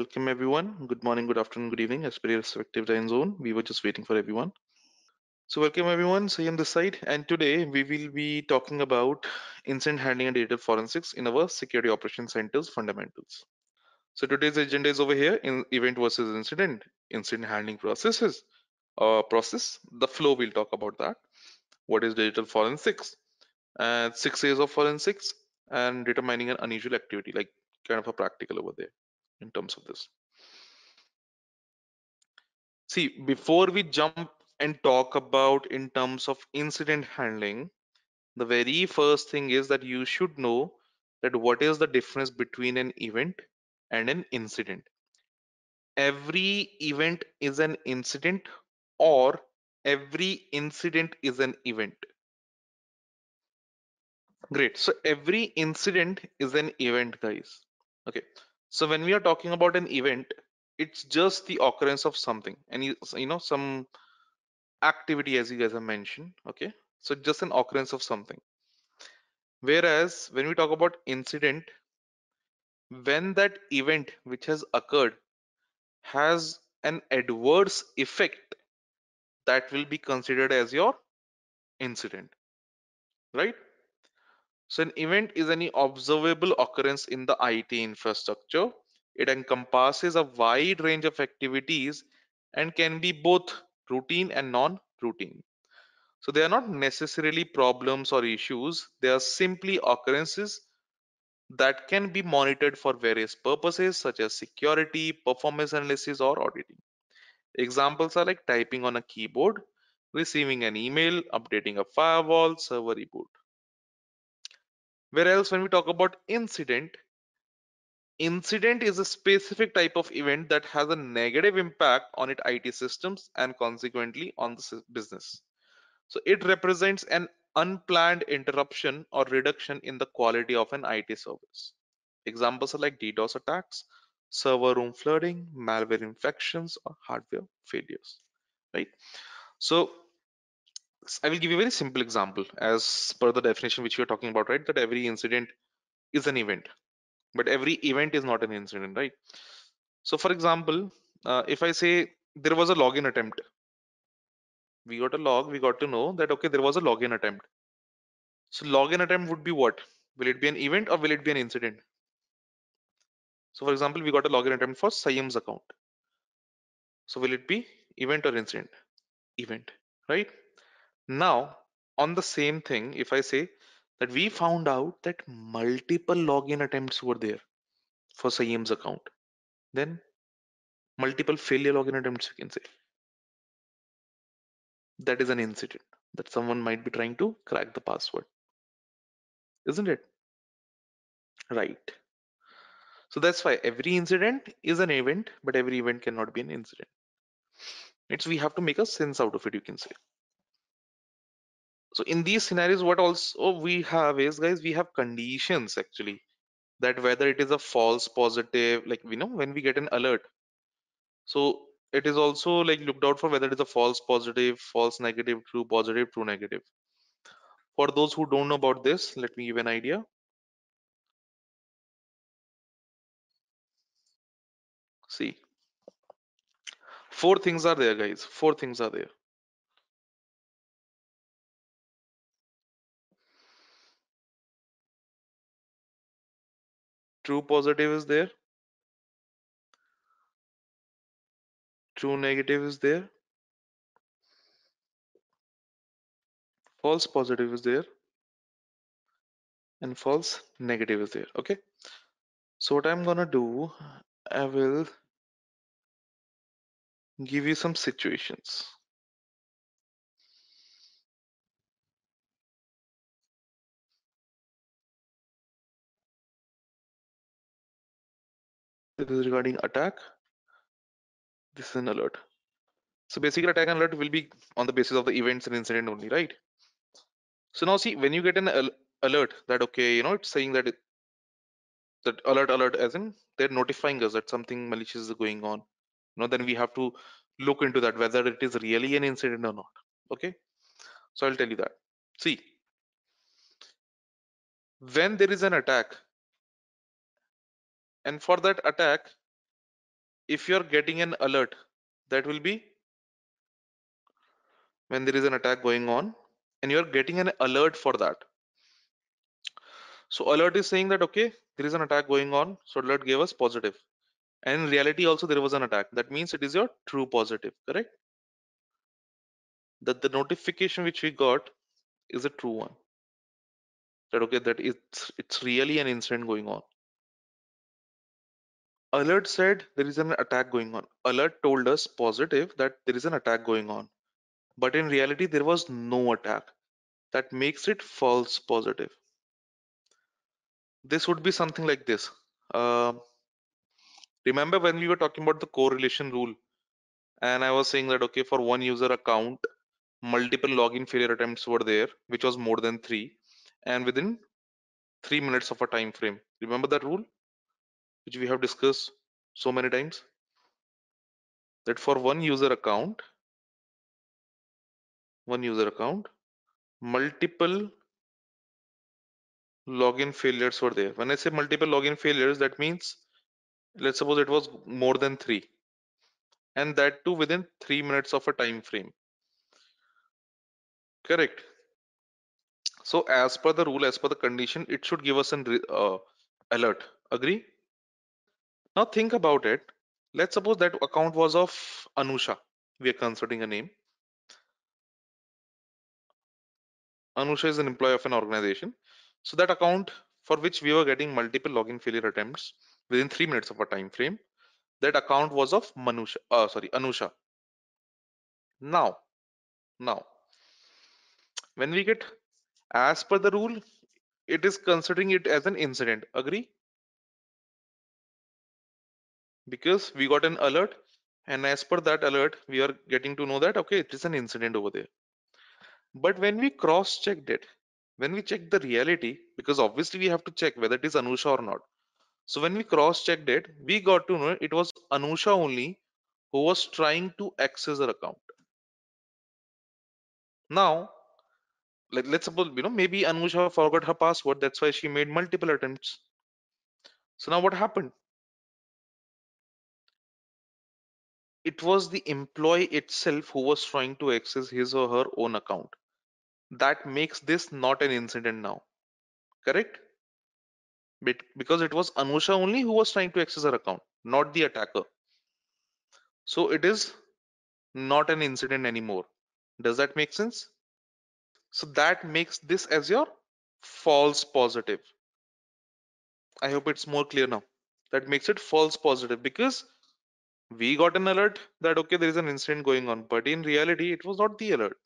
welcome everyone. Good morning, good afternoon, good evening, as per your respective time zone. We were just waiting for everyone. So welcome everyone, Sanyam this side, and today we will be talking about incident handling and data forensics in our security operations centers fundamentals. So today's agenda is over here in event versus incident, incident handling processes, uh, process, the flow. We'll talk about that. What is digital forensics? And six years of forensics and determining an unusual activity, like kind of a practical over there in terms of this. See, before we jump and talk about in terms of incident handling, the very first thing is that you should know that what is the difference between an event and an incident. Every event is an incident or every incident is an event. Great. So every incident is an event, guys. Okay. So when we are talking about an event, it's just the occurrence of something and you, you know some activity as you guys have mentioned okay? So just an occurrence of something. Whereas when we talk about incident when that event which has occurred has an adverse effect that will be considered as your incident right so an event is any observable occurrence in the IT infrastructure it encompasses a wide range of activities and can be both routine and non-routine So they are not necessarily problems or issues. They are simply occurrences that can be monitored for various purposes such as security, performance analysis, or auditing. Examples are like typing on a keyboard, receiving an email, updating a firewall, server reboot. Whereas when we talk about incident, incident is a specific type of event that has a negative impact on its IT systems and consequently on the business. So it represents an unplanned interruption or reduction in the quality of an IT service. Examples are like DDoS attacks, server room flooding, malware infections, or hardware failures, right? So I will give you a very simple example as per the definition which you're talking about, right? That every incident is an event, but every event is not an incident, right? So for example, uh, if I say there was a login attempt we got a log we got to know that okay there was a login attempt. So login attempt would be what? Will it be an event or will it be an incident? So for example we got a login attempt for Sanyam's account. So will it be event or incident? Event right now on the same thing if I say that we found out that multiple login attempts were there for Sanyam's account then multiple failure login attempts you can say. That is an incident that someone might be trying to crack the password isn't it? Right. So that's why every incident is an event but every event cannot be an incident. It's we have to make a sense out of it you can say so in these scenarios what also we have is guys we have conditions actually that whether it is a false positive like we know when we get an alert. So it is also like looked out for whether it is a false positive false negative true positive true negative. For those who don't know about this let me give an idea. See four things are there guys. Four things are there true positive is there? True negative is there? False positive is there? And false negative is there okay. So what i'm gonna do i will give you some situations this is regarding attack. This is an alert. So basically attack and alert will be on the basis of the events and incident only right? So now see when you get an al alert that okay you know it's saying that it, that alert alert as in they're notifying us that something malicious is going on. You know then we have to look into that whether it is really an incident or not okay? So i'll tell you that. See when there is an attack and for that attack if you're getting an alert that will be when there is an attack going on and you're getting an alert for that. So alert is saying that okay there is an attack going on so alert gave us positive. And in reality also there was an attack. That means it is your true positive correct? That the notification which we got is a true one. That okay that it's it's really an incident going on alert said there is an attack going on. Alert told us positive that there is an attack going on. But in reality there was no attack that makes it false positive. This would be something like this. Uh, remember when we were talking about the correlation rule? And i was saying that okay for one user account multiple login failure attempts were there which was more than three and within three minutes of a time frame. Remember that rule which we have discussed so many times that for one user account one user account multiple login failures were there. When i say multiple login failures that means let's suppose it was more than three and that too within three minutes of a time frame. Correct. So as per the rule as per the condition it should give us an uh, alert. Agree now think about it. Let's suppose that account was of anusha. We are considering a name. Anusha is an employee of an organization. So that account for which we were getting multiple login failure attempts within three minutes of a time frame that account was of manusha uh, sorry anusha. Now now when we get as per the rule it is considering it as an incident. Agree because we got an alert and as per that alert we are getting to know that okay it is an incident over there. But when we cross checked it when we check the reality because obviously we have to check whether it is anusha or not. So when we cross checked it we got to know it was anusha only who was trying to access her account. Now let, let's suppose you know maybe anusha forgot her password that's why she made multiple attempts. So now what happened it was the employee itself who was trying to access his or her own account. That makes this not an incident now correct? Because it was anusha only who was trying to access her account not the attacker. So it is not an incident anymore. Does that make sense? So that makes this as your false positive. I hope it's more clear now. That makes it false positive because we got an alert that okay there is an incident going on but in reality it was not the alert.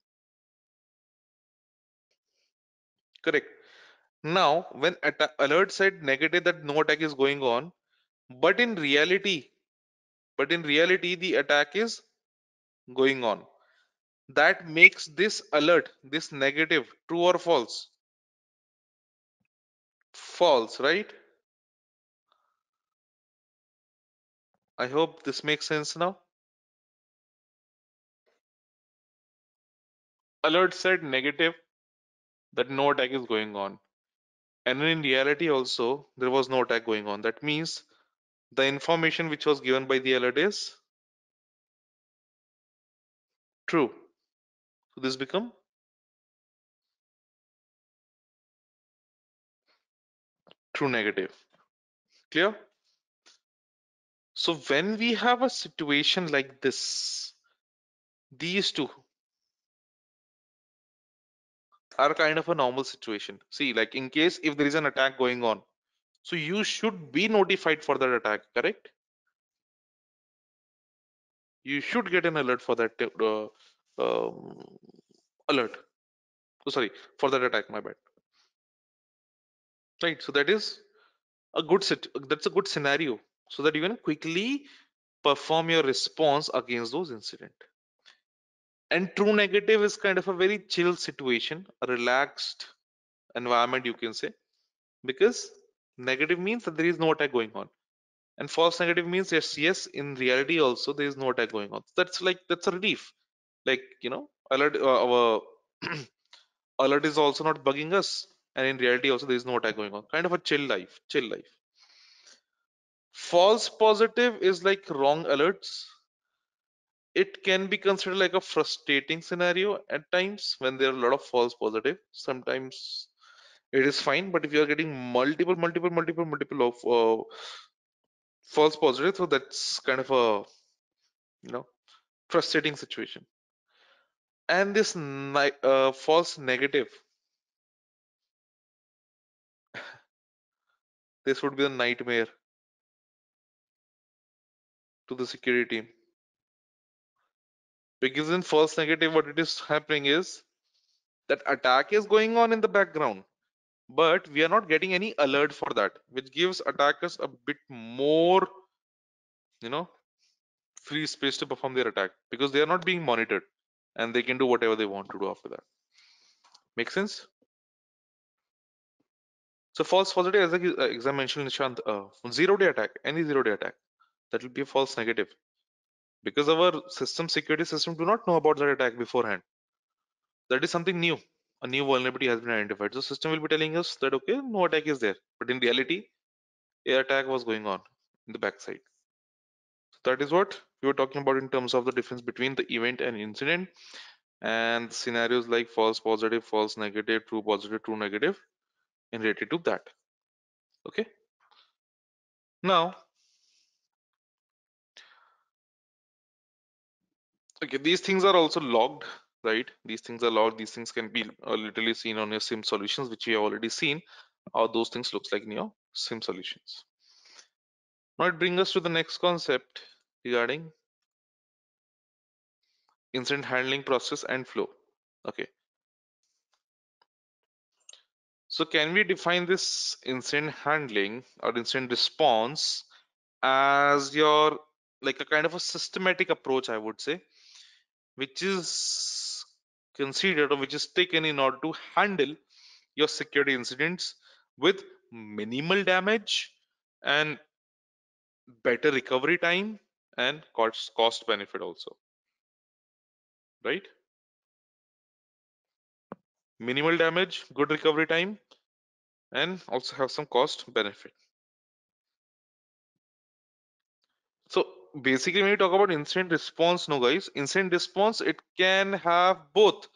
Correct. Now when alert said negative that no attack is going on but in reality but in reality the attack is going on. That makes this alert this negative true or false? False right i hope this makes sense now. Alert said negative that no attack is going on. And in reality also there was no attack going on. That means the information which was given by the alert is true. So this become true negative. Clear so when we have a situation like this these two are kind of a normal situation. See, like in case if there is an attack going on, so you should be notified for that attack, correct? You should get an alert for that uh, um, alert. Oh, sorry, for that attack. My bad. Right. So that is a good sit. That's a good scenario, so that you can quickly perform your response against those incident. And true negative is kind of a very chill situation, a relaxed environment, you can say, because negative means that there is no attack going on. And false negative means yes yes in reality also there is no attack going on. That's like that's a relief. Like you know alert uh, our alert is also not bugging us and in reality also there is no attack going on. Kind of a chill life chill life false positive is like wrong alerts. It can be considered like a frustrating scenario at times when there are a lot of false positive. Sometimes it is fine but if you are getting multiple multiple multiple multiple of uh, false positive so that's kind of a you know frustrating situation. And this uh, false negative this would be a nightmare to the security. Because in false negative what it is happening is that attack is going on in the background but we are not getting any alert for that which gives attackers a bit more you know free space to perform their attack because they are not being monitored and they can do whatever they want to do after that. Make sense? So false positive as, I- uh, as mentioned nishant uh, zero day attack any zero day attack that will be a false negative. Because our system security system do not know about that attack beforehand. That is something new. A new vulnerability has been identified. So system will be telling us that okay no attack is there. But in reality a attack was going on in the backside. So that is what we were talking about in terms of the difference between the event and incident. And scenarios like false positive false negative true positive true negative in related to that. Okay? Now okay these things are also logged right? These things are logged. These things can be uh, literally seen on your SIEM solutions which we have already seen how those things looks like in your SIEM solutions. Now it brings us to the next concept regarding incident handling process and flow. Okay. So can we define this incident handling or incident response as your like a kind of a systematic approach i would say which is considered or which is taken in order to handle your security incidents with minimal damage and better recovery time and cost cost benefit also. Right? Minimal damage good recovery time and also have some cost benefit. So basically when you talk about incident response no guys incident response it can have both.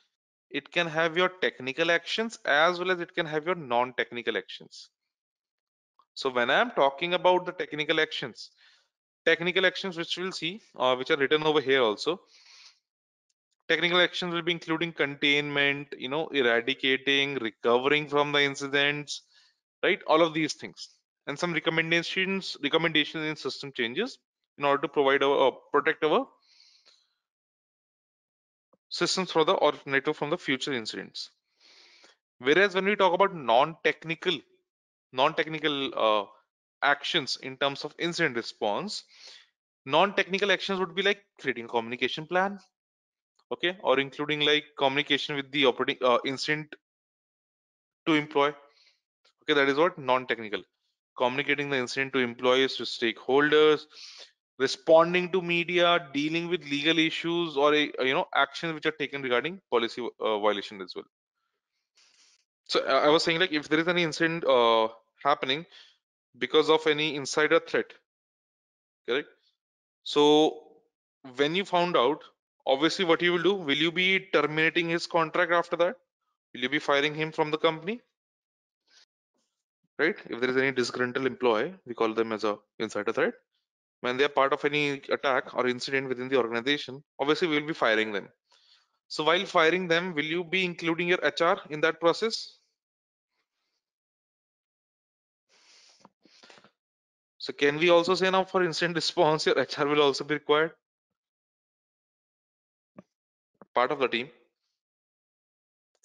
It can have your technical actions as well as it can have your non-technical actions. So when i'm talking about the technical actions technical actions which we'll see uh, which are written over here also technical actions will be including containment you know eradicating recovering from the incidents right? All of these things. And some recommendations recommendations in system changes in order to provide our uh, protect our systems for the alternative from the future incidents. Whereas when we talk about non-technical non-technical uh, actions in terms of incident response non-technical actions would be like creating a communication plan okay or including like communication with the operating uh, incident to employ okay that is what non-technical. Communicating the incident to employees to stakeholders responding to media dealing with legal issues or a, you know actions which are taken regarding policy uh, violation as well. So i was saying like if there is any incident uh, happening because of any insider threat correct? So when you found out obviously what you will do will you be terminating his contract after that? Will you be firing him from the company? Right? If there is any disgruntled employee we call them as a insider threat when they are part of any attack or incident within the organization obviously we will be firing them. So while firing them will you be including your hr in that process? So can we also say now for incident response your hr will also be required? Part of the team.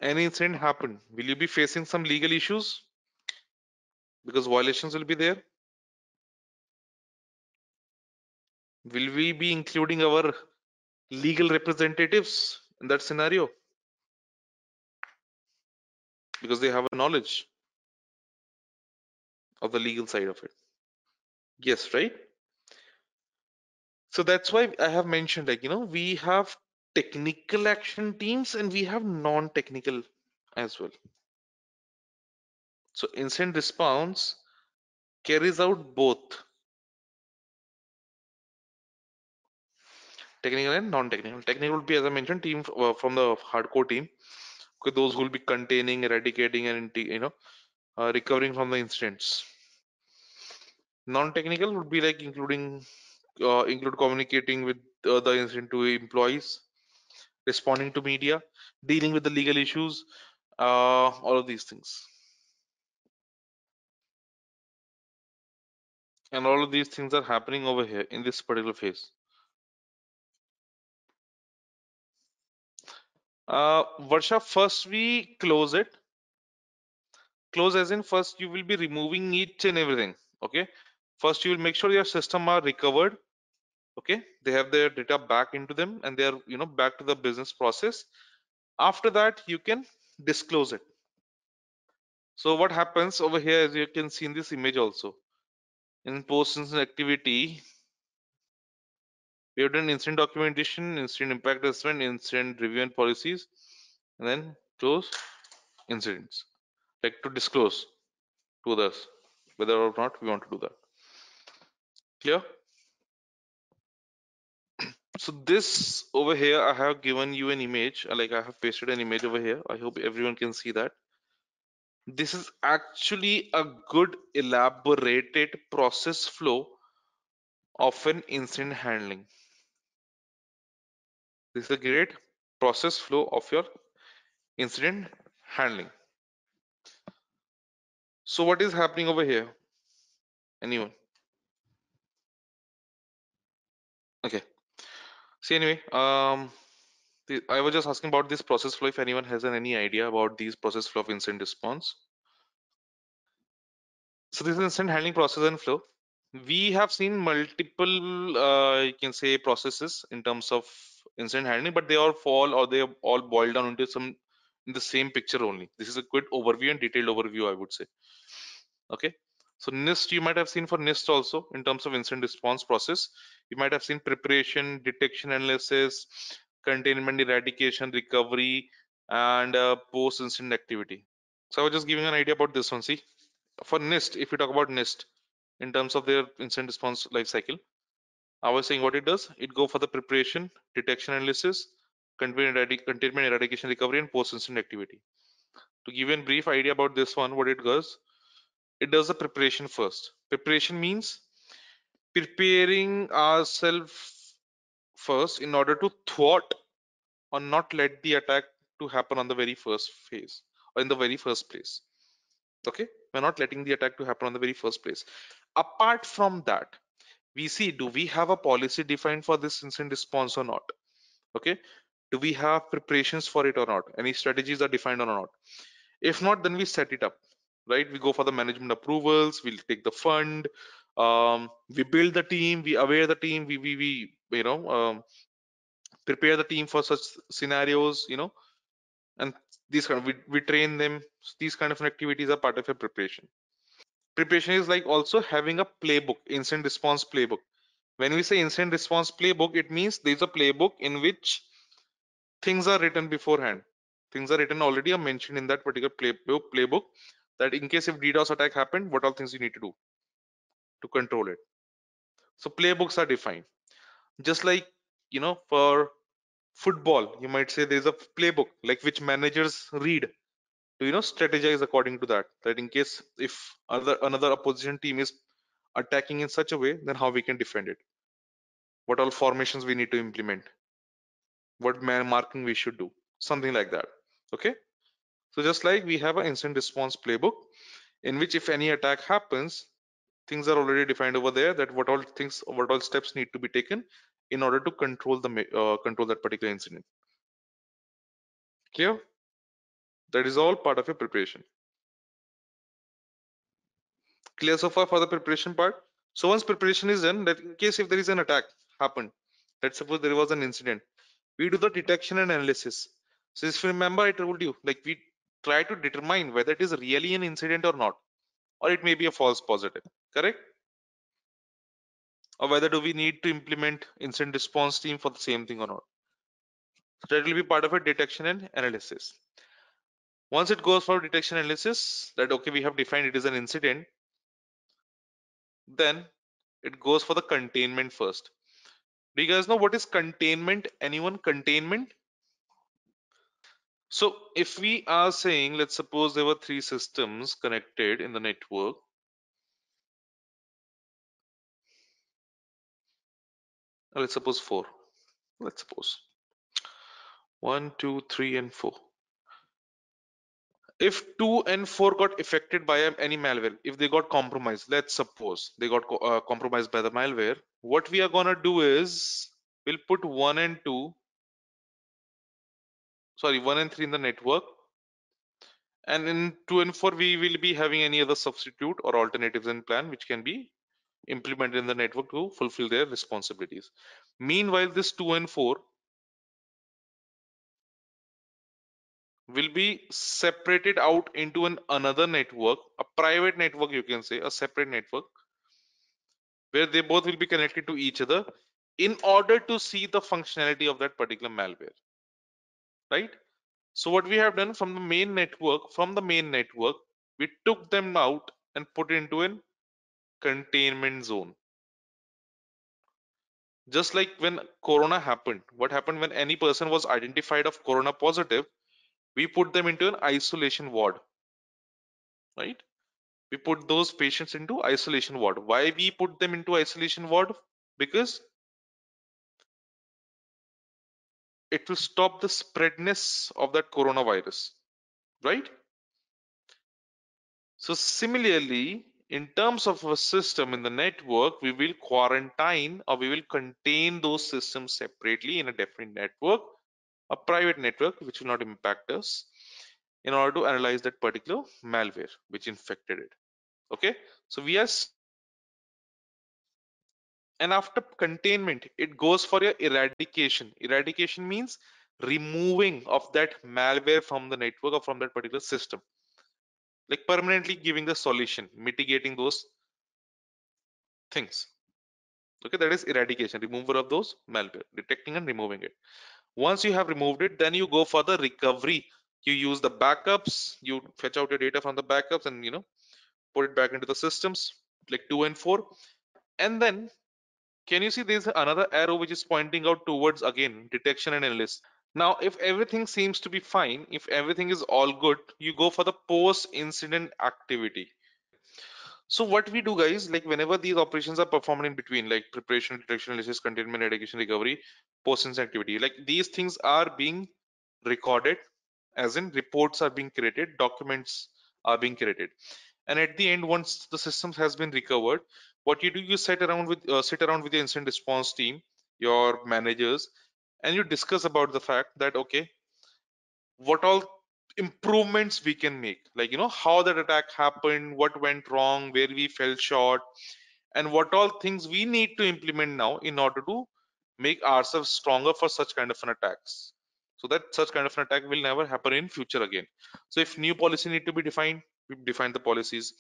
Any incident happen will you be facing some legal issues? Because violations will be there will we be including our legal representatives in that scenario? Because they have a knowledge of the legal side of it. Yes right? So that's why i have mentioned like you know we have technical action teams and we have non-technical as well. So incident response carries out both technical and non-technical. Technical would be as i mentioned team uh, from the hardcore team. Those who will be containing eradicating and you know uh, recovering from the incidents. Non-technical would be like including uh, include communicating with uh, the incident to employees responding to media dealing with the legal issues uh, all of these things. And all of these things are happening over here in this particular phase uh Varsha, first we close it. Close as in first you will be removing each and everything okay? First you will make sure your system are recovered okay? They have their data back into them and they are you know back to the business process. After that you can disclose it. So what happens over here as you can see in this image also in post incident activity we have done incident documentation incident impact assessment incident review and policies and then close incidents like to disclose to others whether or not we want to do that. Clear? So this over here i have given you an image uh, like i have pasted an image over here. I hope everyone can see that. This is actually a good elaborated process flow of an incident handling this is a great process flow of your incident handling. So what is happening over here? Anyone? Okay. See anyway um the, i was just asking about this process flow if anyone has any idea about these process flow of incident response. So this is incident handling process and flow. We have seen multiple uh, you can say processes in terms of incident handling but they all fall or they all boil down into some in the same picture only. This is a good overview and detailed overview i would say. Okay? So nist you might have seen for nist also in terms of incident response process you might have seen preparation detection analysis containment eradication recovery and uh, post incident activity. So i was just giving an idea about this one see? For nist if you talk about nist in terms of their incident response life cycle i was saying what it does. It go for the preparation detection analysis containment, containment eradication recovery and post incident activity. To give you a brief idea about this one what it does it does the preparation first. Preparation means preparing ourselves first in order to thwart or not let the attack to happen on the very first phase or in the very first place. Okay? We're not letting the attack to happen on the very first place. Apart from that we see do we have a policy defined for this incident response or not? Okay? Do we have preparations for it or not? Any strategies are defined or not? If not then we set it up right? We go for the management approvals we'll take the fund um, we build the team we aware the team we we, we you know um, prepare the team for such scenarios you know? And these kind of we, we train them. These kind of activities are part of your preparation preparation is like also having a playbook incident response playbook. When we say incident response playbook it means there's a playbook in which things are written beforehand. Things are written already are mentioned in that particular playbook playbook that in case if ddos attack happened what all things you need to do to control it. So playbooks are defined. Just like you know for football you might say there's a playbook like which managers read to you know strategize according to that that in case if other another opposition team is attacking in such a way then how we can defend it? What all formations we need to implement? What man marking we should do? Something like that okay? So just like we have an incident response playbook in which if any attack happens things are already defined over there that what all things what all steps need to be taken in order to control the uh, control that particular incident. Clear that is all part of your preparation. Clear so far for the preparation part? So once preparation is done that in case if there is an attack happened let's suppose there was an incident we do the detection and analysis. So if you remember i told you like we try to determine whether it is really an incident or not or it may be a false positive correct? Or whether do we need to implement incident response team for the same thing or not. So that will be part of a detection and analysis once it goes for detection analysis that okay we have defined it is an incident then it goes for the containment first Do you guys know what is containment? Anyone containment? So if we are saying, let's suppose there were three systems connected in the network. Let's suppose four. Let's suppose one, two, three, and four. If two and four got affected by any malware, if they got compromised, let's suppose they got uh, compromised by the malware, what we are gonna do is we'll put one and two, sorry, one and three in the network and in 2 and 4 we will be having any other substitute or alternatives in plan which can be implemented in the network to fulfill their responsibilities. Meanwhile this 2 and 4 will be separated out into an another network a private network you can say a separate network where they both will be connected to each other in order to see the functionality of that particular malware right so what we have done from the main network, from the main network, we took them out and put into a containment zone. Just like when Corona happened, what happened when any person was identified of Corona positive, we put them into an isolation ward, right? We put those patients into isolation ward. Why we put them into isolation ward? Because it will stop the spreadness of that coronavirus, right? So similarly, in terms of a system in the network, we will quarantine or we will contain those systems separately in a different network, a private network which will not impact us in order to analyze that particular malware which infected it. Okay, so we are and after containment, it goes for your eradication. Eradication means removing of that malware from the network or from that particular system. Like permanently giving the solution mitigating those things. Okay? That is eradication removal of those malware detecting and removing it once you have removed it then you go for the recovery. You use the backups you fetch out your data from the backups and you know put it back into the systems like 2 and 4 and then can you see there's another arrow which is pointing out towards again detection and analysis. Now, if everything seems to be fine, if everything is all good, you go for the post incident activity. So what we do guys, like whenever these operations are performed in between, like preparation, detection, analysis, containment, eradication, recovery, post incident activity, like these things are being recorded as in reports are being created, documents are being created. And at the end, once the system has been recovered, what you do, you sit around with uh, sit around with your incident response team, your managers, and you discuss about the fact that okay what all improvements we can make. Like you know how that attack happened what went wrong where we fell short and what all things we need to implement now in order to make ourselves stronger for such kind of an attacks. So that such kind of an attack will never happen in future again. So if new policy need to be defined we define the policies.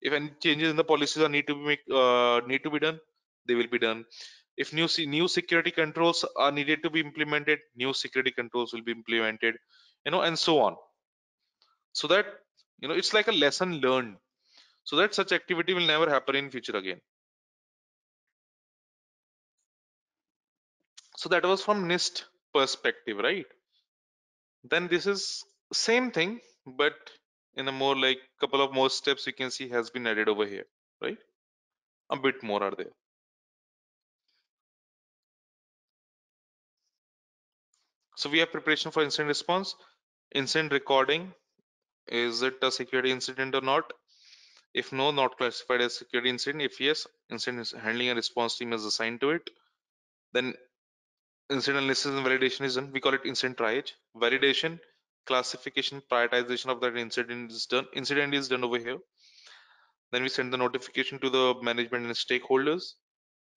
If any changes in the policies are need to be make uh, need to be done they will be done. If new new security controls are needed to be implemented new security controls will be implemented you know and so on so that you know it's like a lesson learned. So that such activity will never happen in future again. So that was from nist perspective right? Then this is same thing but in a more like couple of more steps you can see has been added over here right? A bit more are there. So we have preparation for incident response incident recording is it a security incident or not? If no not classified as security incident. If yes incident is handling and response team is assigned to it. Then incident analysis and validation is done we call it incident triage. Validation classification prioritization of that incident is done. Incident is done over here. Then we send the notification to the management and stakeholders.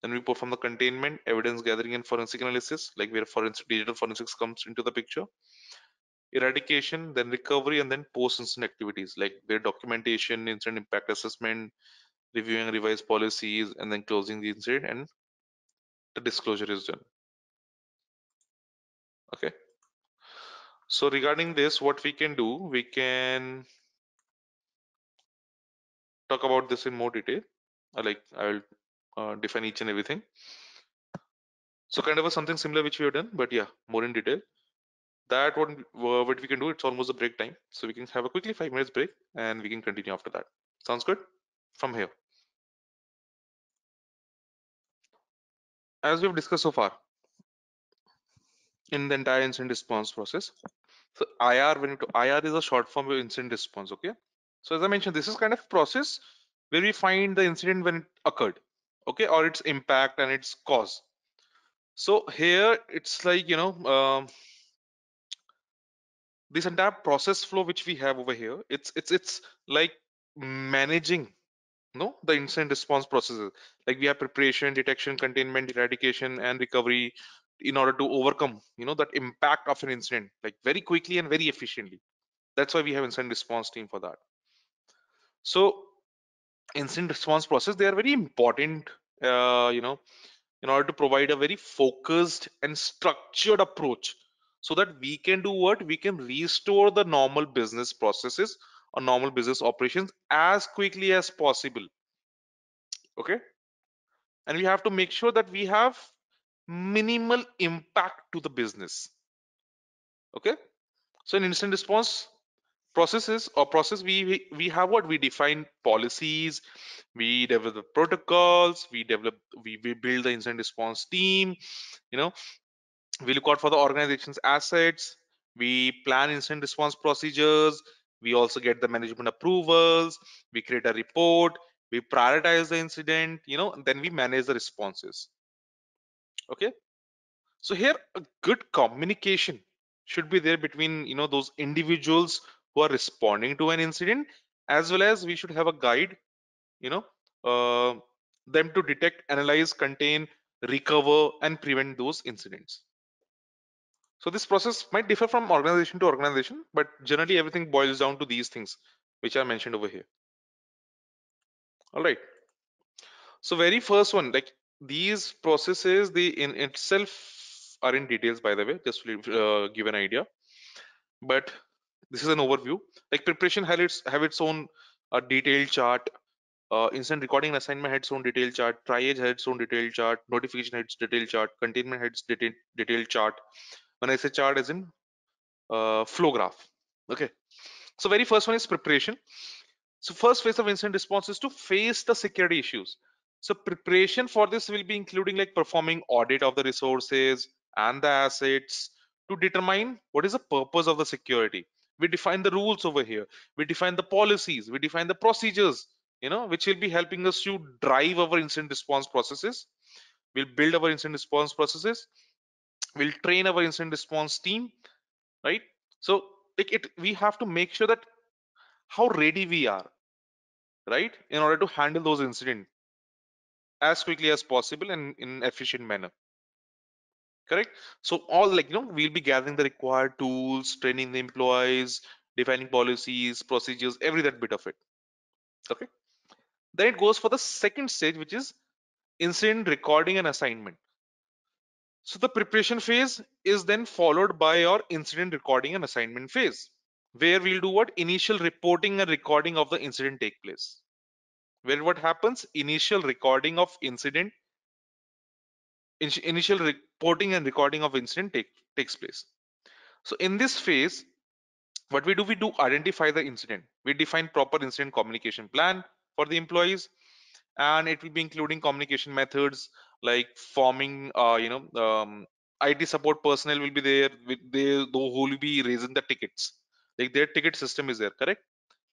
Then we perform the containment evidence gathering and forensic analysis like where forensic digital forensics comes into the picture eradication then recovery and then post incident activities like their documentation incident impact assessment reviewing revised policies and then closing the incident and the disclosure is done. Okay? So regarding this what we can do we can talk about this in more detail. Like i will uh, define each and everything. So kind of a something similar which we have done, but yeah, more in detail. That what uh, what we can do. It's almost a break time, so we can have a quickly five minutes break and we can continue after that. Sounds good? From here, as we've discussed so far in the entire incident response process. So IR when it, IR is a short form of incident response. Okay. So as I mentioned, this is kind of process where we find the incident when it occurred, okay, or its impact and its cause. So here it's like you know um, this entire process flow which we have over here. It's it's it's like managing no the incident response processes like we have preparation detection containment eradication and recovery in order to overcome you know that impact of an incident like very quickly and very efficiently that's why we have incident response team for that so incident response process they are very important uh, you know in order to provide a very focused and structured approach so that we can do what? We can restore the normal business processes or normal business operations as quickly as possible. Okay? And we have to make sure that we have minimal impact to the business. Okay? So in incident response processes or process we we, have what? We define policies we develop protocols we develop we, we build the incident response team you know we look out for the organization's assets. We plan incident response procedures. We also get the management approvals. We create a report. We prioritize the incident you know and then we manage the responses. Okay? So here a good communication should be there between you know those individuals who are responding to an incident as well as we should have a guide you know uh, them to detect analyze contain recover and prevent those incidents so this process might differ from organization to organization but generally everything boils down to these things which are mentioned over here. All right. So very first one like these processes they in itself are in details by the way just to uh, give an idea. But this is an overview. Like preparation had its have its own uh, detailed chart. Uh, incident recording assignment had its own detailed chart. Triage had its own detailed chart. Notification had its detailed chart. Containment had its detailed chart when i say chart as in uh, flow graph okay? So very first one is preparation. So first phase of incident response is to face the security issues. So preparation for this will be including like performing audit of the resources and the assets to determine what is the purpose of the security. We define the rules over here. We define the policies. We define the procedures you know which will be helping us to drive our incident response processes. We'll build our incident response processes we'll train our incident response team right? So it we have to make sure that how ready we are right in order to handle those incidents as quickly as possible and in efficient manner. Correct? So all like you know we'll be gathering the required tools training the employees defining policies procedures every that bit of it. Okay? Then it goes for the second stage which is incident recording and assignment so the preparation phase is then followed by our incident recording and assignment phase where we'll do what? Initial reporting and recording of the incident take place. Where what happens? Initial recording of incident initial reporting and recording of incident take, takes place. So in this phase what we do we do identify the incident. We define proper incident communication plan for the employees and it will be including communication methods like forming uh, you know um, IT support personnel will be there with they who will be raising the tickets. Like their ticket system is there correct?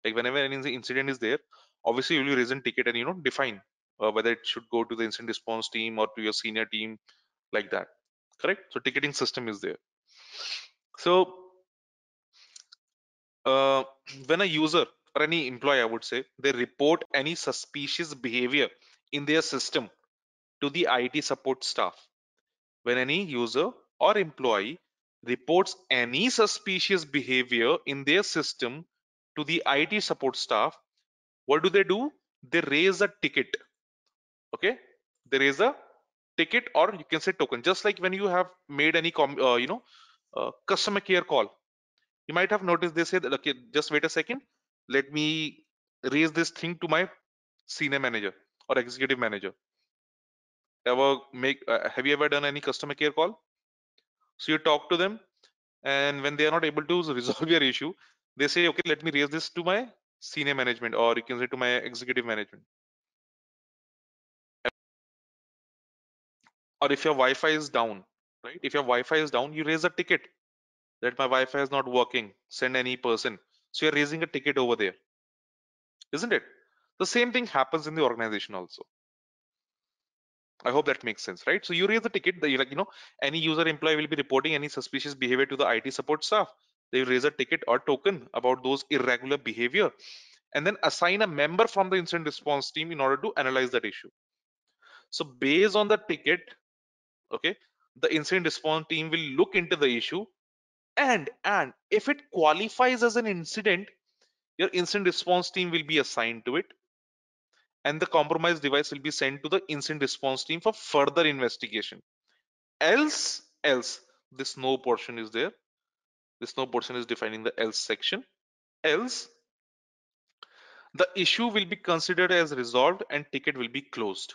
Like whenever any incident is there obviously you will raise a ticket and you know define uh, whether it should go to the incident response team or to your senior team like that correct? So ticketing system is there. So uh, when a user or any employee i would say they report any suspicious behavior in their system to the IT support staff. When any user or employee reports any suspicious behavior in their system to the IT support staff what do they do? They raise a ticket. Okay? They raise a ticket or you can say token. Just like when you have made any uh, you know uh, customer care call. You might have noticed they say that okay just wait a second. Let me raise this thing to my senior manager or executive manager ever make uh, have you ever done any customer care call? So you talk to them and when they are not able to resolve your issue they say okay let me raise this to my senior management or you can say to my executive management. Or if your wi-fi is down right? If your wi-fi is down you raise a ticket that my wi-fi is not working send any person. So you're raising a ticket over there isn't it? The same thing happens in the organization also i hope that makes sense right? So you raise the ticket you like you know any user employee will be reporting any suspicious behavior to the it support staff. They raise a ticket or token about those irregular behavior and then assign a member from the incident response team in order to analyze that issue. So based on the ticket okay the incident response team will look into the issue and and if it qualifies as an incident your incident response team will be assigned to it and the compromised device will be sent to the incident response team for further investigation. Else else this no portion is there. This no portion is defining the else section. Else the issue will be considered as resolved and ticket will be closed.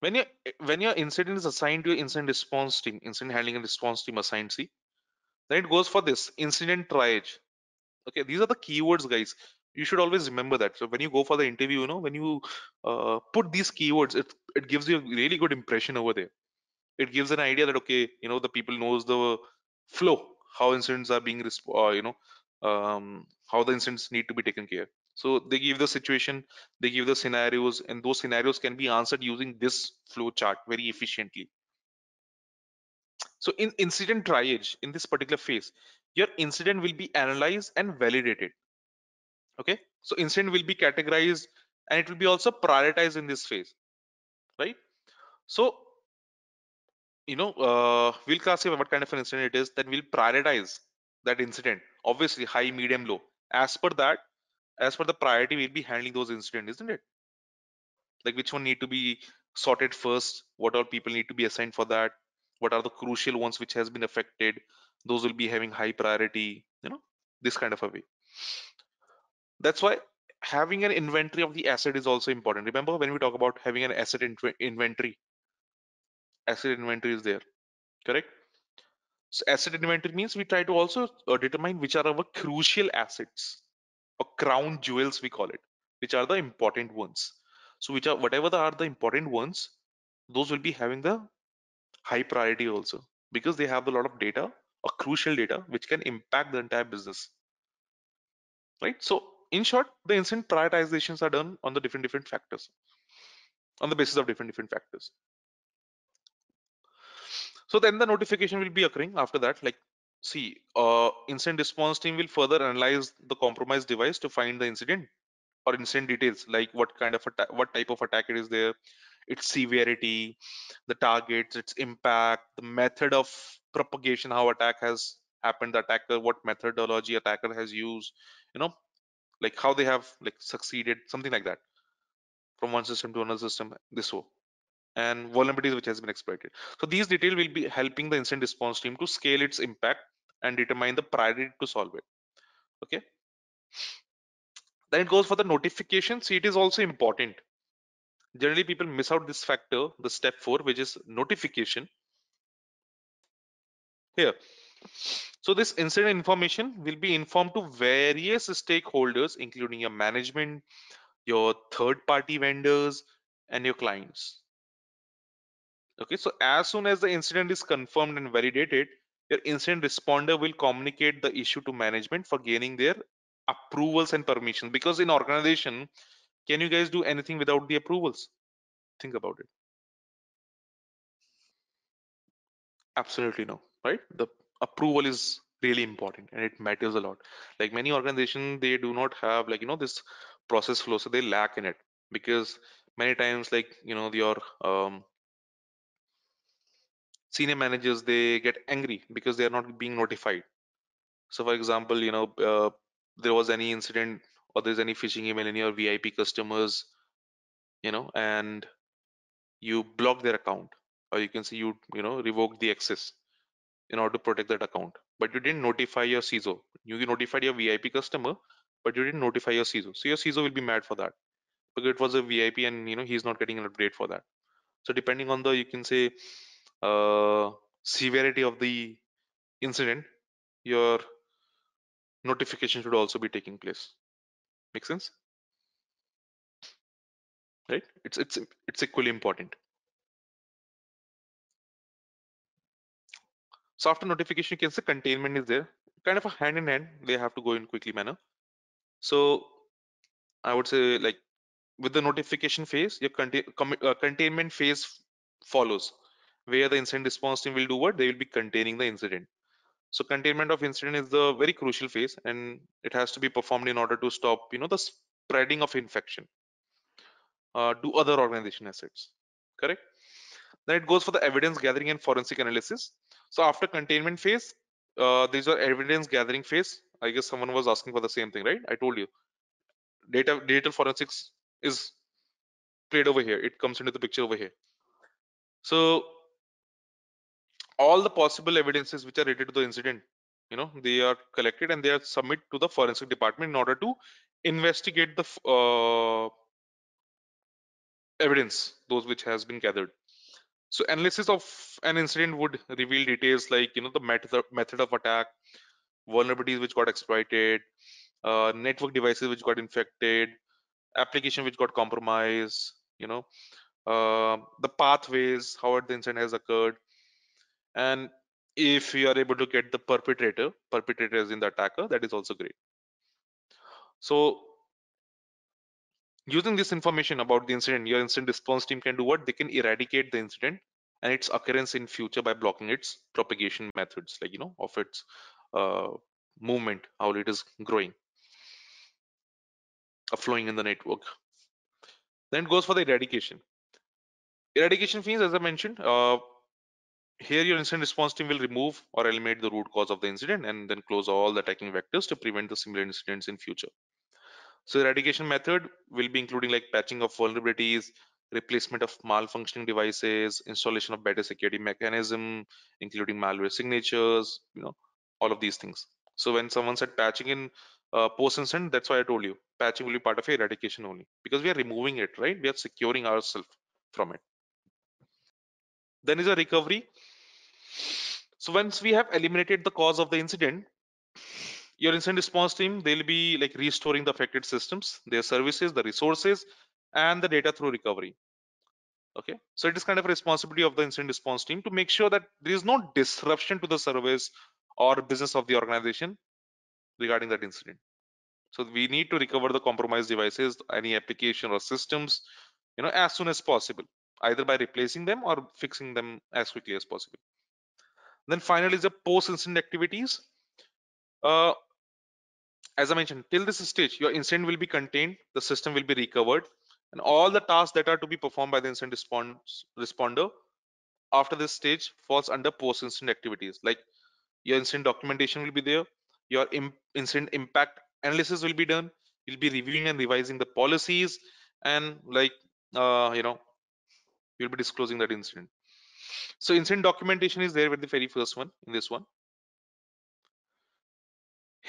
When your when your incident is assigned to your incident response team incident handling and response team assigned c then it goes for this incident triage. Okay these are the keywords guys you should always remember that. So when you go for the interview you know when you uh, put these keywords it, it gives you a really good impression over there. It gives an idea that okay you know the people knows the flow how incidents are being uh, you know um, how the incidents need to be taken care. So they give the situation they give the scenarios and those scenarios can be answered using this flow chart very efficiently. So in incident triage in this particular phase your incident will be analyzed and validated okay? So incident will be categorized and it will be also prioritized in this phase right? So you know uh, we'll classify what kind of an incident it is then we'll prioritize that incident. Obviously high medium low. As per that as per the priority we'll be handling those incidents isn't it? Like which one need to be sorted first? What all people need to be assigned for that? What are the crucial ones which has been affected? Those will be having high priority you know this kind of a way that's why having an inventory of the asset is also important. Remember when we talk about having an asset inv- inventory? Asset inventory is there correct? So asset inventory means we try to also uh, determine which are our crucial assets or crown jewels we call it which are the important ones. So which are whatever the, are the important ones those will be having the high priority also because they have a lot of data or crucial data which can impact the entire business. Right? So in short the incident prioritizations are done on the different different factors on the basis of different different factors. So then the notification will be occurring after that like see uh incident response team will further analyze the compromised device to find the incident or incident details like what kind of attack what type of attack it is there its severity the targets its impact the method of propagation how attack has happened the attacker what methodology attacker has used you know like how they have like succeeded something like that from one system to another system this way and vulnerabilities which has been exploited. So these details will be helping the incident response team to scale its impact and determine the priority to solve it. Okay? Then it goes for the notification. See it is also important. Generally people miss out this factor the step four which is notification. Here so this incident information will be informed to various stakeholders including your management your third party vendors and your clients. Okay so as soon as the incident is confirmed and validated your incident responder will communicate the issue to management for gaining their approvals and permissions. Because in organization can you guys do anything without the approvals? Think about it. Absolutely no right? The approval is really important and it matters a lot. Like many organizations they do not have like you know this process flow so they lack in it. Because many times like you know your um, senior managers they get angry because they are not being notified. So for example you know uh, there was any incident or there's any phishing email in your vip customers you know and you block their account or you can see you you know revoke the access in order to protect that account. But you didn't notify your CISO. You notified your VIP customer, but you didn't notify your CISO. So your CISO will be mad for that. because it was a vip and you know he's not getting an update for that so depending on the you can say uh, severity of the incident your notification should also be taking place make sense right it's it's it's equally important so after notification you can say containment is there. Kind of a hand in hand they have to go in quickly manner. So i would say like with the notification phase your contain, uh, containment phase follows. Where the incident response team will do what? They will be containing the incident. So containment of incident is the very crucial phase and it has to be performed in order to stop you know the spreading of infection uh, to other organization assets. Correct then it goes for the evidence gathering and forensic analysis. So after containment phase uh, these are evidence gathering phase. I guess someone was asking for the same thing right? I told you. Data digital forensics is played over here. It comes into the picture over here. So all the possible evidences which are related to the incident you know they are collected and they are submitted to the forensic department in order to investigate the uh, evidence those which has been gathered so analysis of an incident would reveal details like you know the method method of attack vulnerabilities which got exploited uh, network devices which got infected application which got compromised you know uh, the pathways how the incident has occurred. And if you are able to get the perpetrator perpetrator is in the attacker that is also great. So using this information about the incident your incident response team can do what? They can eradicate the incident and its occurrence in future by blocking its propagation methods like you know of its uh, movement how it is growing uh, flowing in the network. Then it goes for the eradication. Eradication means as i mentioned uh, here your incident response team will remove or eliminate the root cause of the incident and then close all the attacking vectors to prevent the similar incidents in future so eradication method will be including like patching of vulnerabilities replacement of malfunctioning devices installation of better security mechanism including malware signatures you know all of these things. So when someone said patching in uh, post incident that's why i told you patching will be part of eradication only because we are removing it right? We are securing ourselves from it. Then is a recovery. So once we have eliminated the cause of the incident your incident response team they'll be like restoring the affected systems their services the resources and the data through recovery. Okay? So it is kind of a responsibility of the incident response team to make sure that there is no disruption to the service or business of the organization regarding that incident. So we need to recover the compromised devices any application or systems you know as soon as possible either by replacing them or fixing them as quickly as possible. Then finally the post incident activities. Uh, as I mentioned, till this stage, your incident will be contained, the system will be recovered, and all the tasks that are to be performed by the incident response responder after this stage falls under post-incident activities. Like your incident documentation will be there, your incident impact analysis will be done, you'll be reviewing and revising the policies, and like uh, you know, you'll be disclosing that incident. So incident documentation is there with the very first one in this one.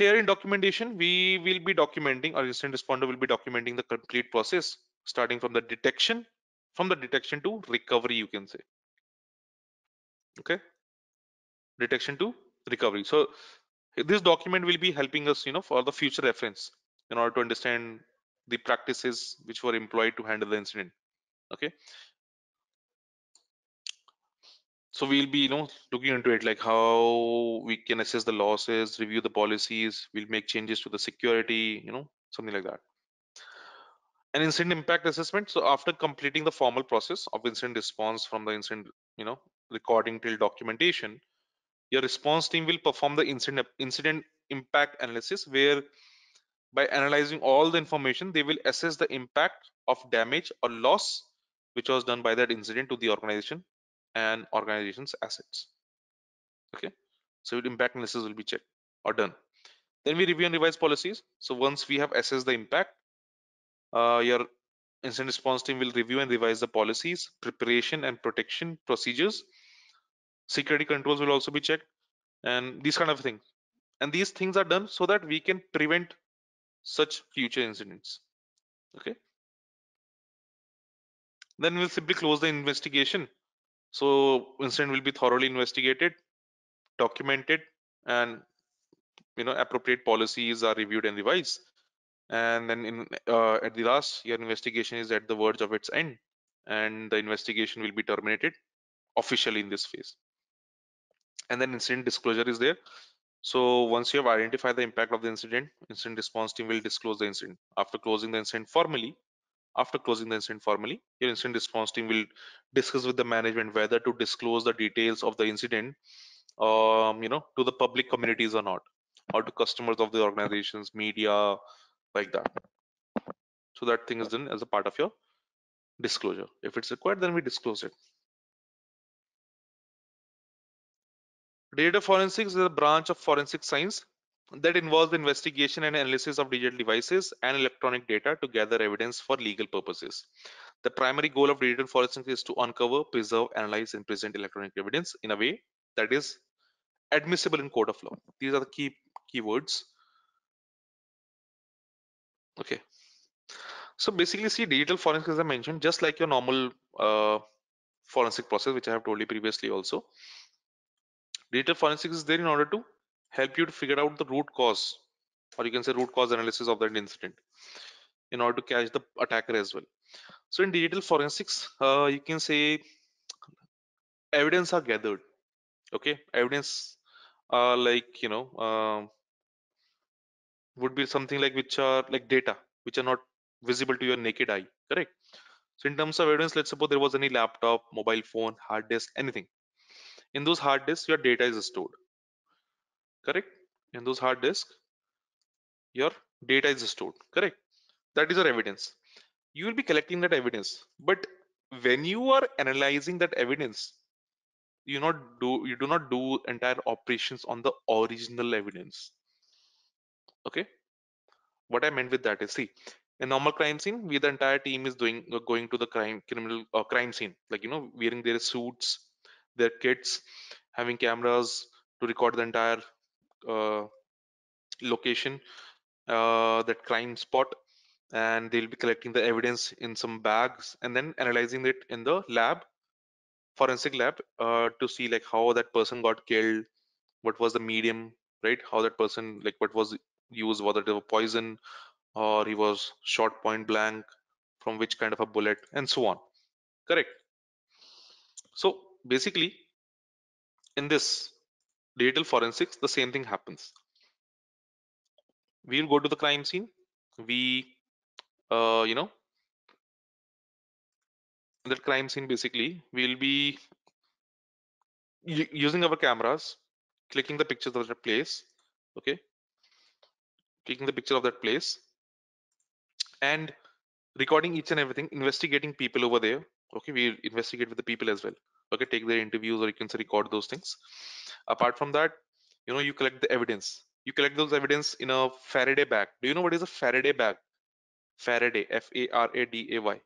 Here in documentation, we will be documenting our incident responder will be documenting the complete process starting from the detection, from the detection to recovery, you can say. Okay. Detection to recovery. So this document will be helping us, you know, for the future reference in order to understand the practices which were employed to handle the incident. Okay. So we'll be you know looking into it like how we can assess the losses review the policies we'll make changes to the security you know something like that. An incident impact assessment so after completing the formal process of incident response from the incident you know recording till documentation your response team will perform the incident incident impact analysis where by analyzing all the information they will assess the impact of damage or loss which was done by that incident to the organization and organization's assets okay? So impact analysis will be checked or done. Then we review and revise policies. So once we have assessed the impact uh, your incident response team will review and revise the policies preparation and protection procedures. Security controls will also be checked and these kind of things. And these things are done so that we can prevent such future incidents okay? Then we'll simply close the investigation so incident will be thoroughly investigated documented and you know appropriate policies are reviewed and revised. And then in uh, at the last your investigation is at the verge of its end and the investigation will be terminated officially in this phase. And then incident disclosure is there. So once you have identified the impact of the incident incident response team will disclose the incident. After closing the incident formally after closing the incident formally your incident response team will discuss with the management whether to disclose the details of the incident um, you know to the public communities or not or to customers of the organizations media like that. So that thing is done as a part of your disclosure. If it's required then we disclose it. Data forensics is a branch of forensic science that involves the investigation and analysis of digital devices and electronic data to gather evidence for legal purposes. The primary goal of digital forensics is to uncover preserve analyze and present electronic evidence in a way that is admissible in court of law. These are the key keywords okay. So basically see digital forensics as i mentioned just like your normal uh, forensic process which i have told you previously also digital forensics is there in order to help you to figure out the root cause or you can say root cause analysis of that incident in order to catch the attacker as well. So in digital forensics uh, you can say evidence are gathered okay? Evidence uh, like you know uh, would be something like which are like data which are not visible to your naked eye correct? So in terms of evidence let's suppose there was any laptop mobile phone hard disk anything. In those hard disks your data is stored correct? In those hard disk your data is stored correct? That is your evidence. You will be collecting that evidence but when you are analyzing that evidence you not do you do not do entire operations on the original evidence. Okay? What i meant with that is see a normal crime scene we the entire team is doing uh, going to the crime criminal uh, crime scene. Like you know wearing their suits their kits having cameras to record the entire location uh, that crime spot and they'll be collecting the evidence in some bags and then analyzing it in the lab forensic lab uh, to see like how that person got killed what was the medium right? How that person like what was used whether it was poison or he was shot point blank from which kind of a bullet and so on. Correct. So basically in this digital forensics the same thing happens. We'll go to the crime scene. We uh, you know that crime scene basically we'll be using our cameras clicking the pictures of that place okay? Clicking the picture of that place and recording each and everything investigating people over there okay? We investigate with the people as well okay take their interviews or you can record those things. Apart from that you know you collect the evidence. You collect those evidence in a faraday bag. Do you know what is a faraday bag? Faraday f-a-r-a-d-a-y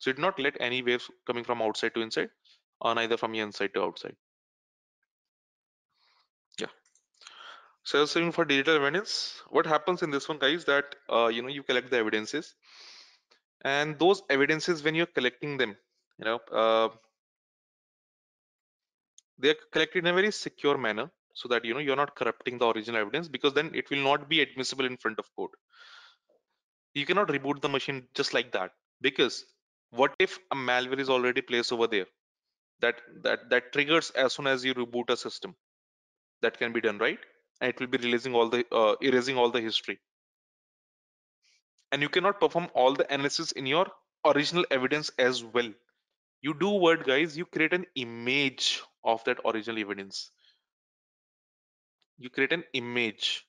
so it not let any waves coming from outside to inside or either from inside to outside. Yeah. So same for digital evidence what happens in this one guys that uh, you know you collect the evidences. And those evidences when you're collecting them you know uh, they are collected in a very secure manner so that you know you're not corrupting the original evidence because then it will not be admissible in front of court. You cannot reboot the machine just like that because what if a malware is already placed over there that that that triggers as soon as you reboot a system. That can be done right? And it will be releasing all the uh, erasing all the history. And you cannot perform all the analysis in your original evidence as well. You do what guys. You create an image of that original evidence. You create an image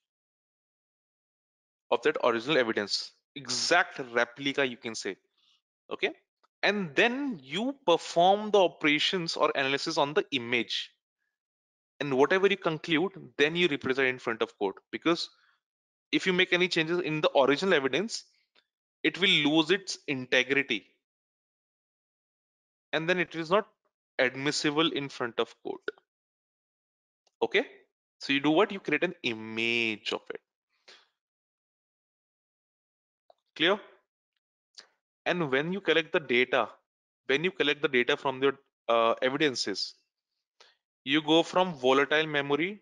of that original evidence. Exact replica you can say. Okay and then you perform the operations or analysis on the image. And whatever you conclude then you represent in front of court. Because if you make any changes in the original evidence it will lose its integrity. And then it is not admissible in front of court. Okay? So you do what? You create an image of it. Clear and when you collect the data when you collect the data from the uh, evidences you go from volatile memory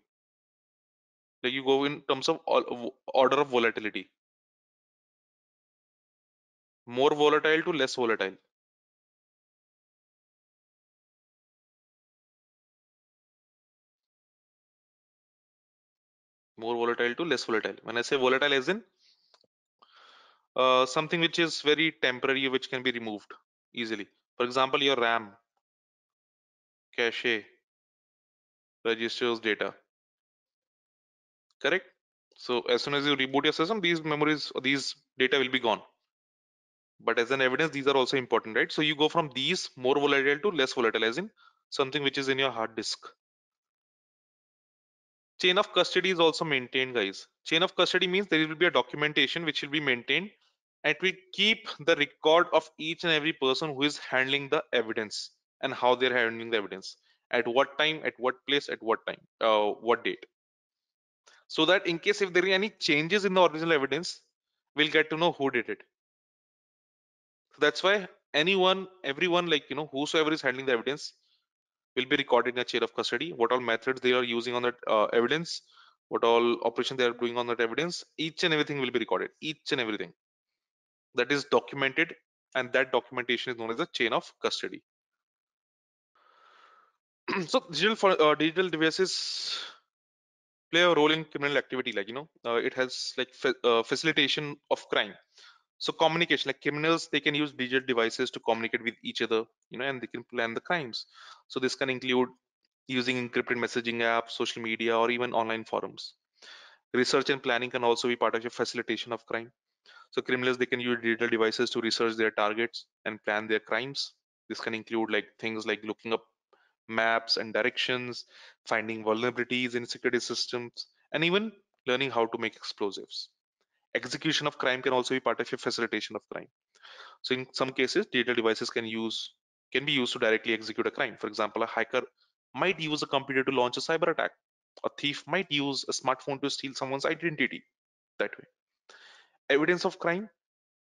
like you go in terms of order of volatility. More volatile to less volatile. More volatile to less volatile. When i say volatile as in uh, something which is very temporary which can be removed easily. For example your ram cache registers data. Correct? So as soon as you reboot your system these memories these data will be gone. But as an evidence these are also important right? So you go from these more volatile to less volatile as in something which is in your hard disk chain of custody is also maintained guys. Chain of custody means there will be a documentation which will be maintained and we keep the record of each and every person who is handling the evidence and how they're handling the evidence. At what time at what place at what time uh, what date. So that in case if there are any changes in the original evidence we'll get to know who did it. So that's why anyone everyone like you know whosoever is handling the evidence will be recorded in a chain of custody. What all methods they are using on that uh, evidence what all operation they are doing on that evidence each and everything will be recorded each and everything. That is documented and that documentation is known as a chain of custody. So digital for uh, digital devices play a role in criminal activity like you know uh, it has like fa uh, facilitation of crime so communication like criminals they can use digital devices to communicate with each other you know and they can plan the crimes. So this can include using encrypted messaging apps social media or even online forums. Research and planning can also be part of your facilitation of crime. So criminals they can use digital devices to research their targets and plan their crimes. This can include like things like looking up maps and directions finding vulnerabilities in security systems and even learning how to make explosives execution of crime can also be part of your facilitation of crime. So in some cases digital devices can use can be used to directly execute a crime. For example a hacker might use a computer to launch a cyber attack. A thief might use a smartphone to steal someone's identity that way. Evidence of crime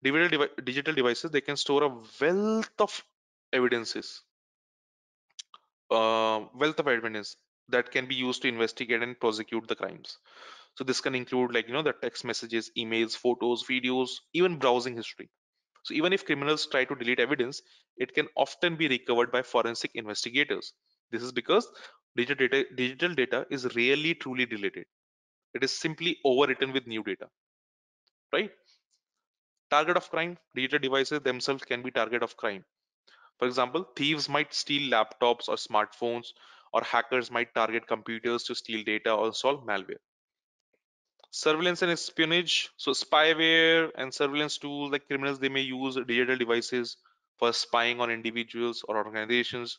digital, devi- digital devices they can store a wealth of evidences. Uh, wealth of evidence that can be used to investigate and prosecute the crimes so this can include like you know the text messages emails photos videos even browsing history. So even if criminals try to delete evidence it can often be recovered by forensic investigators. This is because digital data, digital data is rarely truly deleted. It is simply overwritten with new data. Right? Target of crime digital devices themselves can be target of crime. For example thieves might steal laptops or smartphones or hackers might target computers to steal data or install malware surveillance and espionage. So spyware and surveillance tools like criminals they may use digital devices for spying on individuals or organizations.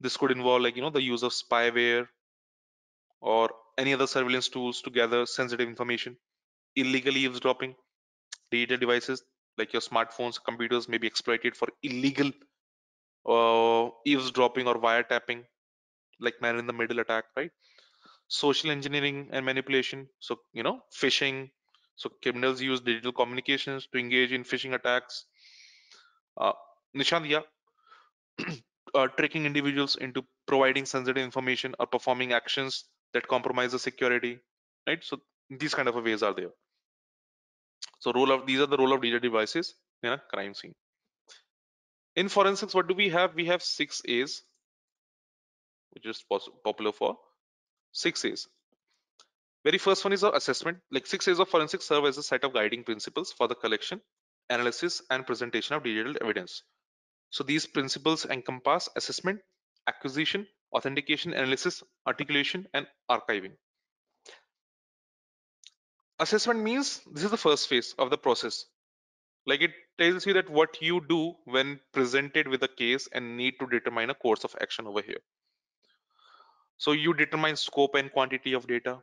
This could involve like you know the use of spyware or any other surveillance tools to gather sensitive information. Illegal eavesdropping digital devices like your smartphones computers may be exploited for illegal uh, eavesdropping or wiretapping like man in the middle attack right social engineering and manipulation. So you know phishing. So criminals use digital communications to engage in phishing attacks. Uh, nishant uh, tricking individuals into providing sensitive information or performing actions that compromise the security right? So these kind of ways are there. So role of these are the role of digital devices in a crime scene. In forensics what do we have? We have six a's which is popular for six a's. Very first one is our assessment. Like six a's of forensics serve as a set of guiding principles for the collection analysis and presentation of digital evidence. So these principles encompass assessment acquisition authentication analysis articulation and archiving. Assessment means this is the first phase of the process. Like it tells you that what you do when presented with a case and need to determine a course of action over here so you determine scope and quantity of data.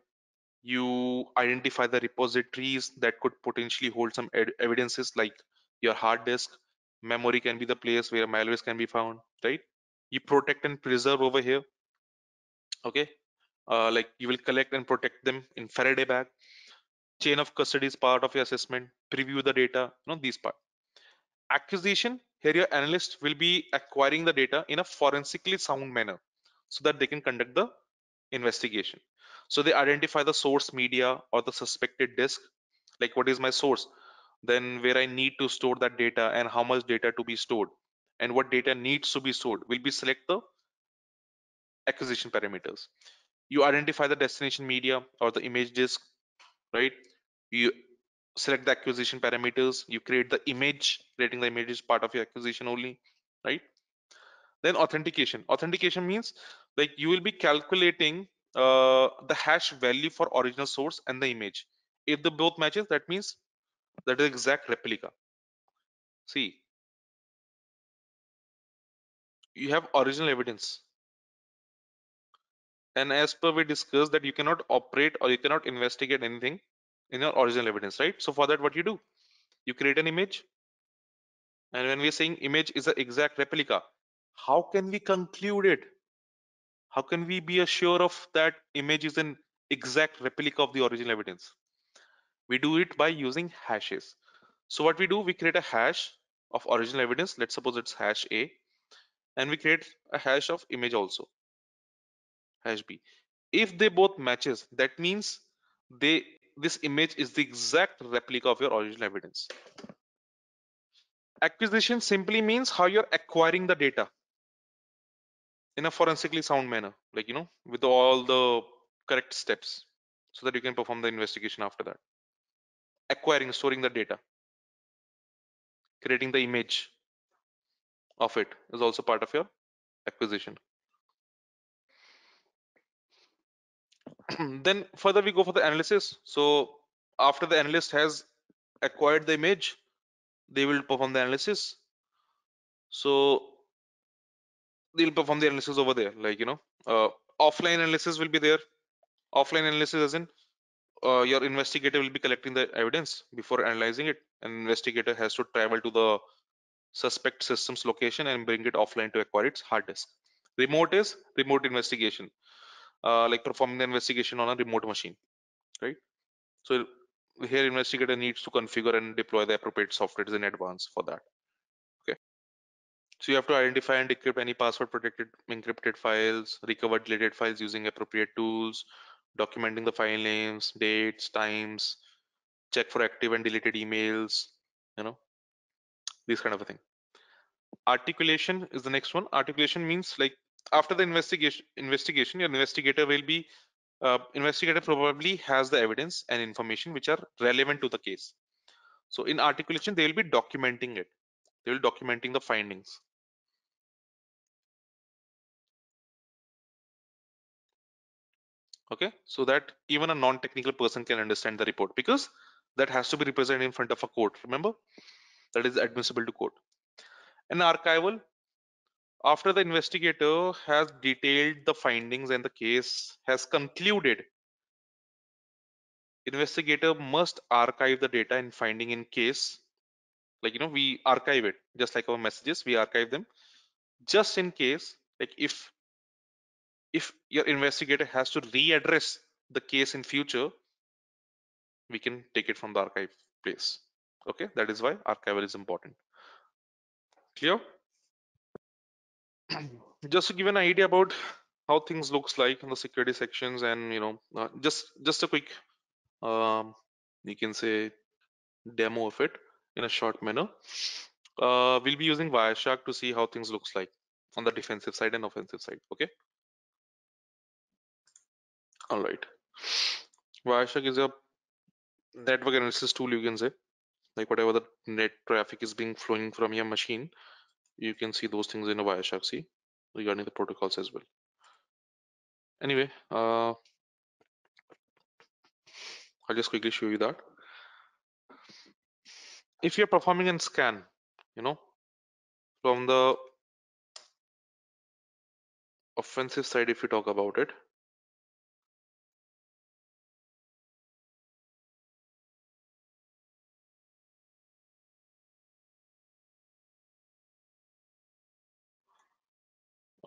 You identify the repositories that could potentially hold some evidences like your hard disk. Memory can be the place where malwares can be found right? You protect and preserve over here okay? Uh, like you will collect and protect them in faraday bag. Chain of custody is part of your assessment. Preview the data you know these part. Acquisition here your analyst will be acquiring the data in a forensically sound manner so that they can conduct the investigation. So they identify the source media or the suspected disk like what is my source? Then where i need to store that data and how much data to be stored and what data needs to be stored will be select the acquisition parameters. You identify the destination media or the image disk right? You select the acquisition parameters. You create the image creating the image is part of your acquisition only right then authentication. Authentication means like you will be calculating uh, the hash value for original source and the image. If the both matches that means that is exact replica. See you have original evidence. And as per we discussed that you cannot operate or you cannot investigate anything in your original evidence right? So for that what you do? You create an image. And when we're saying image is an exact replica how can we conclude it? How can we be assured of that image is an exact replica of the original evidence? We do it by using hashes. So what we do we create a hash of original evidence. Let's suppose it's hash a and we create a hash of image also hash b. If they both matches that means they this image is the exact replica of your original evidence. Acquisition simply means how you're acquiring the data in a forensically sound manner like you know with all the correct steps so that you can perform the investigation after that. Acquiring storing the data. Creating the image of it is also part of your acquisition. Then further we go for the analysis. So after the analyst has acquired the image they will perform the analysis. So they'll perform the analysis over there like you know uh, offline analysis will be there. Offline analysis as in uh, your investigator will be collecting the evidence before analyzing it. And investigator has to travel to the suspect system's location and bring it offline to acquire its hard disk. Remote is remote investigation uh, like performing the investigation on a remote machine right? So here investigator needs to configure and deploy the appropriate softwares in advance for that so you have to identify and decrypt any password protected encrypted files recover deleted files using appropriate tools documenting the file names dates times check for active and deleted emails you know this kind of a thing. Articulation is the next one. Articulation means like after the investigation investigation your investigator will be uh, investigator probably has the evidence and information which are relevant to the case. So in articulation they will be documenting it. They will documenting the findings okay? So that even a non-technical person can understand the report because that has to be represented in front of a court remember? That is admissible to court. An archival after the investigator has detailed the findings and the case has concluded investigator must archive the data and finding in case like you know we archive it just like our messages we archive them just in case like if if your investigator has to readdress the case in future we can take it from the archive place. Okay? That is why archival is important. Clear? Just to give an idea about how things looks like in the security sections and you know uh, just just a quick um, you can say demo of it in a short manner. Uh, we'll be using wireshark to see how things looks like on the defensive side and offensive side. Okay all right. Wireshark is a network analysis tool you can say like whatever the net traffic is being flowing from your machine you can see those things in a wireshark see regarding the protocols as well. Anyway uh, i'll just quickly show you that. If you're performing a scan you know from the offensive side if you talk about it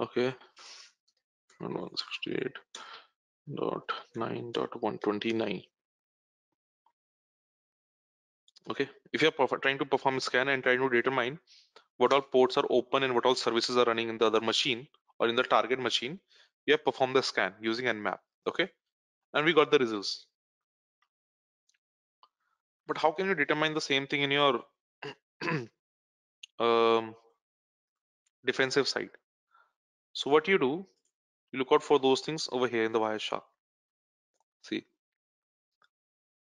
Okay. 168.9.129. Okay. If you're trying to perform a scan and trying to determine what all ports are open and what all services are running in the other machine or in the target machine, you have performed the scan using nmap. Okay. And we got the results. But how can you determine the same thing in your um, defensive side? So what you do, you look out for those things over here in the Wireshark. See,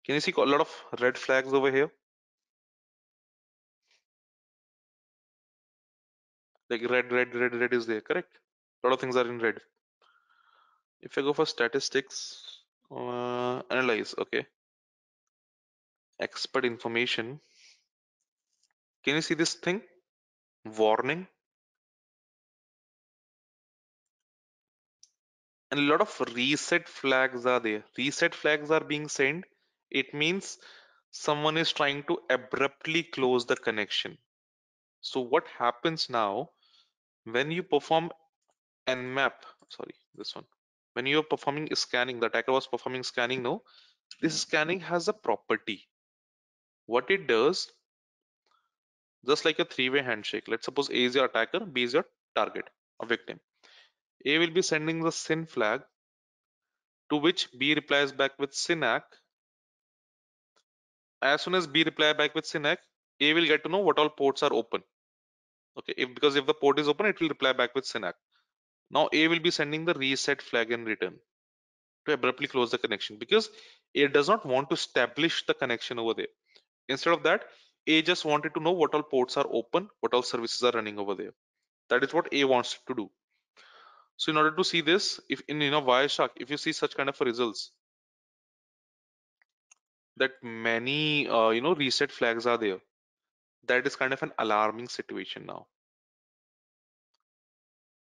can you see a lot of red flags over here? Like red, red, red, red is there, correct? A lot of things are in red. If I go for statistics, uh, analyze, okay. Expert information. Can you see this thing? Warning. And a lot of reset flags are there. Reset flags are being sent. It means someone is trying to abruptly close the connection. So what happens now when you perform nmap, sorry, this one, when you're performing scanning, the attacker was performing scanning, no, this scanning has a property. What it does, just like a three-way handshake, let's suppose A is your attacker, B is your target, a victim. A will be sending the SYN flag to which B replies back with SYNACK. As soon as B reply back with SYNACK, A will get to know what all ports are open. Okay, if because if the port is open, it will reply back with SYNACK. Now A will be sending the reset flag in return to abruptly close the connection because A does not want to establish the connection over there. Instead of that, A just wanted to know what all ports are open, what all services are running over there. That is what A wants to do. So in order to see this, if in you know Wireshark, if you see such kind of results, that many uh, you know reset flags are there, that is kind of an alarming situation now.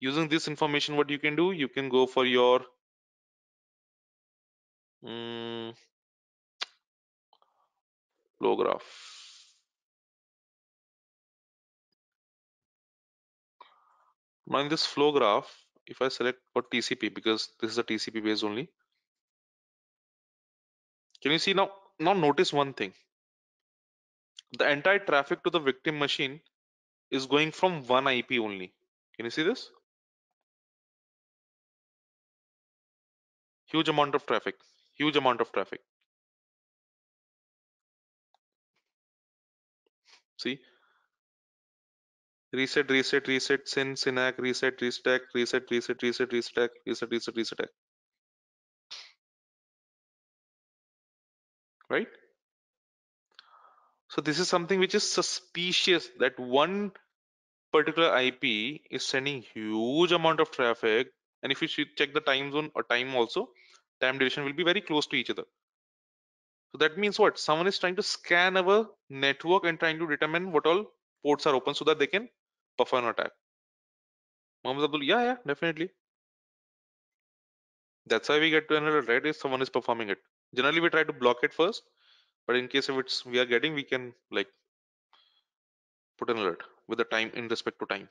Using this information, what you can do, you can go for your um, flow graph. Now in this flow graph, if I select for TCP because this is a TCP base only, can you see now? Now notice one thing. The entire traffic to the victim machine is going from one IP only. Can you see this? Huge amount of traffic. Huge amount of traffic. See? reset reset reset Syn, synack reset restack reset reset reset restack reset reset reset right? So this is something which is suspicious that one particular ip is sending huge amount of traffic and if you check the time zone or time also time duration will be very close to each other. So that means what? Someone is trying to scan our network and trying to determine what all ports are open so that they can perform an attack. Mohammed Abdul yeah yeah definitely. That's why we get to another right? If someone is performing it. Generally we try to block it first but in case if it's we are getting we can like put an alert with the time in respect to time